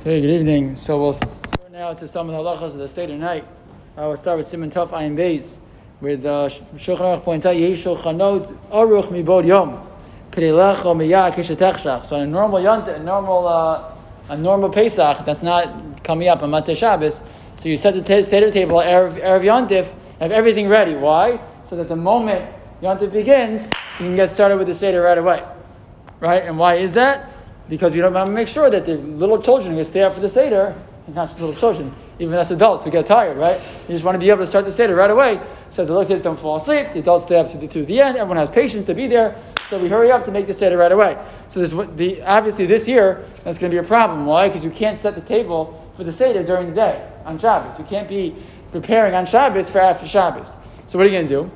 Okay, good evening. So we'll start now to some of the halachas of the Seder night. Uh, we'll start with Siman Tuf Ayin Beis, where the Shulchan Aruch points out, Yesh Shulchanot Aruch Mibod Yom, Miyah. So on a normal yont, a normal, uh, a normal Pesach, that's not coming up on Motzei Shabbos, so you set the t- Seder table, Erev, Erev Yontif, have everything ready. Why? So that the moment Yontif begins, you can get started with the Seder right away. Right? And why is that? Because we don't want to make sure that the little children can stay up for the Seder, and not just little children, even as adults who get tired, right? You just want to be able to start the Seder right away so the little kids don't fall asleep, the adults stay up to the, to the end, everyone has patience to be there, so we hurry up to make the Seder right away. So this, the, obviously this year, that's going to be a problem. Why? Because you can't set the table for the Seder during the day, on Shabbos. You can't be preparing on Shabbos for after Shabbos. So what are you going to do?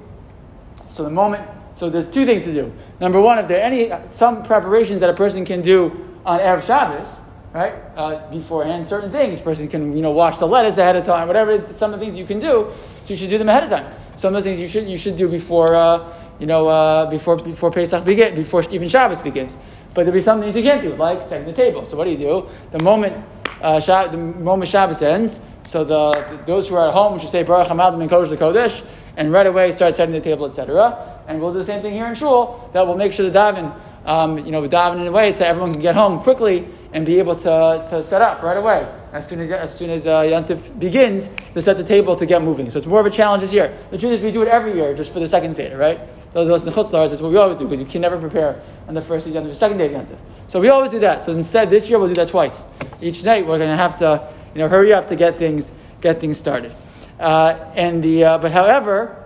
So the moment so there's two things to do. Number one, if there are any some preparations that a person can do on Erev Shabbos, right, uh, beforehand, certain things, person can you know wash the lettuce ahead of time, whatever. Some of the things you can do, so you should do them ahead of time. Some of the things you should you should do before uh, you know uh, before before Pesach begin, before even Shabbos begins. But there'll be some things you can't do, like setting the table. So what do you do? The moment uh, the moment Shabbos ends, so the, the, those who are at home should say Baruch Hamavdil Bein Kodesh Kodesh, and right away start setting the table, etc. And we'll do the same thing here in Shul. That we'll make sure to daven, um, you know, daven in a way so everyone can get home quickly and be able to, to set up right away as soon as as soon as uh, Yantif begins to set the table to get moving. So it's more of a challenge this year. The truth is, we do it every year just for the second seder, right? Those of us in the chutz la'aretz, that's what we always do because you can never prepare on the first day Yantif, the second day of Yantif. So we always do that. So instead, this year we'll do that twice. Each night we're going to have to, you know, hurry up to get things get things started. Uh, and the uh, but however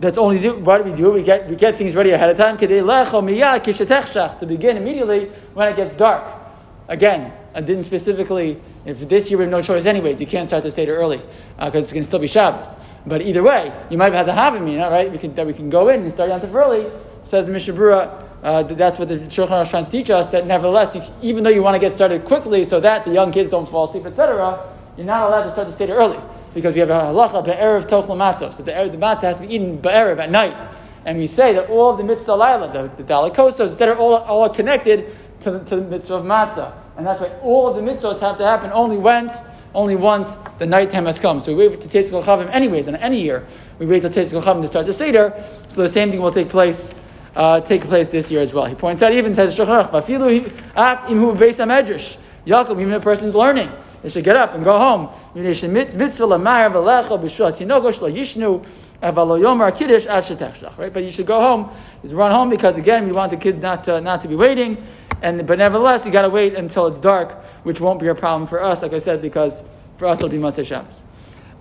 that's only do, what we do? We get, we get things ready ahead of time. To begin immediately when it gets dark. Again, I didn't specifically, if this year we have no choice anyways, you can't start the Seder early because uh, it's going to still be Shabbos. But either way, you might have had the hava amina, right? We can, that we can go in and start Yantif early. Says the Mishnah Berurah, uh, that's what the Shulchan Aruch trying to teach us, that nevertheless, you, even though you want to get started quickly so that the young kids don't fall asleep, etc., you're not allowed to start the Seder early because we have a halacha be'erev tochel matzos, that the, the matzah has to be eaten be'erev at night. And we say that all of the mitzvah laila, the, the daled kosos, etc., all, all are connected to the, to the mitzvah of matzah. And that's why all of the mitzvahs have to happen only once, only once the nighttime has come. So we wait to Tzeis HaKochavim anyways, in any year. We wait till Tzeis HaKochavim to start the Seder, so the same thing will take place uh, take place this year as well. He points out, even says, Shulchan Aruch, Yaakov, even a person's learning. They should get up and go home. Right, but you should go home, run home because again we want the kids not to, not to be waiting, and but nevertheless you got to wait until it's dark, which won't be a problem for us, like I said, because for us it'll be Motzei Shabbos.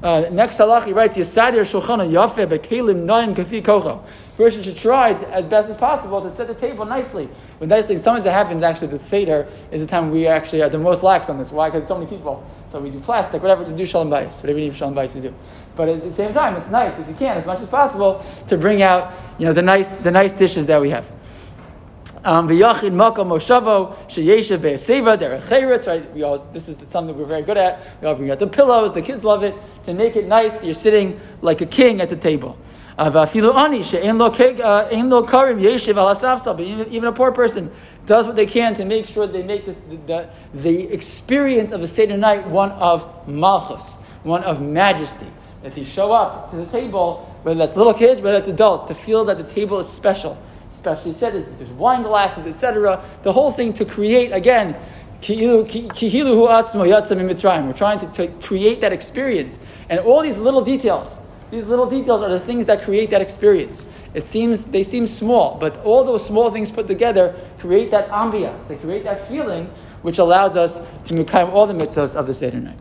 Uh, next halach he writes Yisadir Shulchana Yafe Bekelim Noim Kafi Kocho. Person should try as best as possible to set the table nicely When the, sometimes it happens actually the Seder is the time we actually are the most lax on this. Why? Because so many people. So we do plastic, whatever to do shalom bayis, whatever you need shalom bayis to do. But at the same time, it's nice if you can, as much as possible, to bring out you know the nice the nice dishes that we have. Um, makom moshavo sheyeshev be'aseva right? We all this is something we're very good at. We all bring out the pillows. The kids love it. To make it nice, you're sitting like a king at the table. Even a poor person does what they can to make sure they make this, the, the, experience of a Seder night one of malchus, one of majesty. That they show up to the table, whether that's little kids, whether that's adults, to feel that the table is special. Especially said there's wine glasses, etc. The whole thing to create again. We're trying to, to create that experience. And all these little details, these little details are the things that create that experience. It seems they seem small, but all those small things put together create that ambiance. They create that feeling, which allows us to make all the mitzvahs of the Seder night.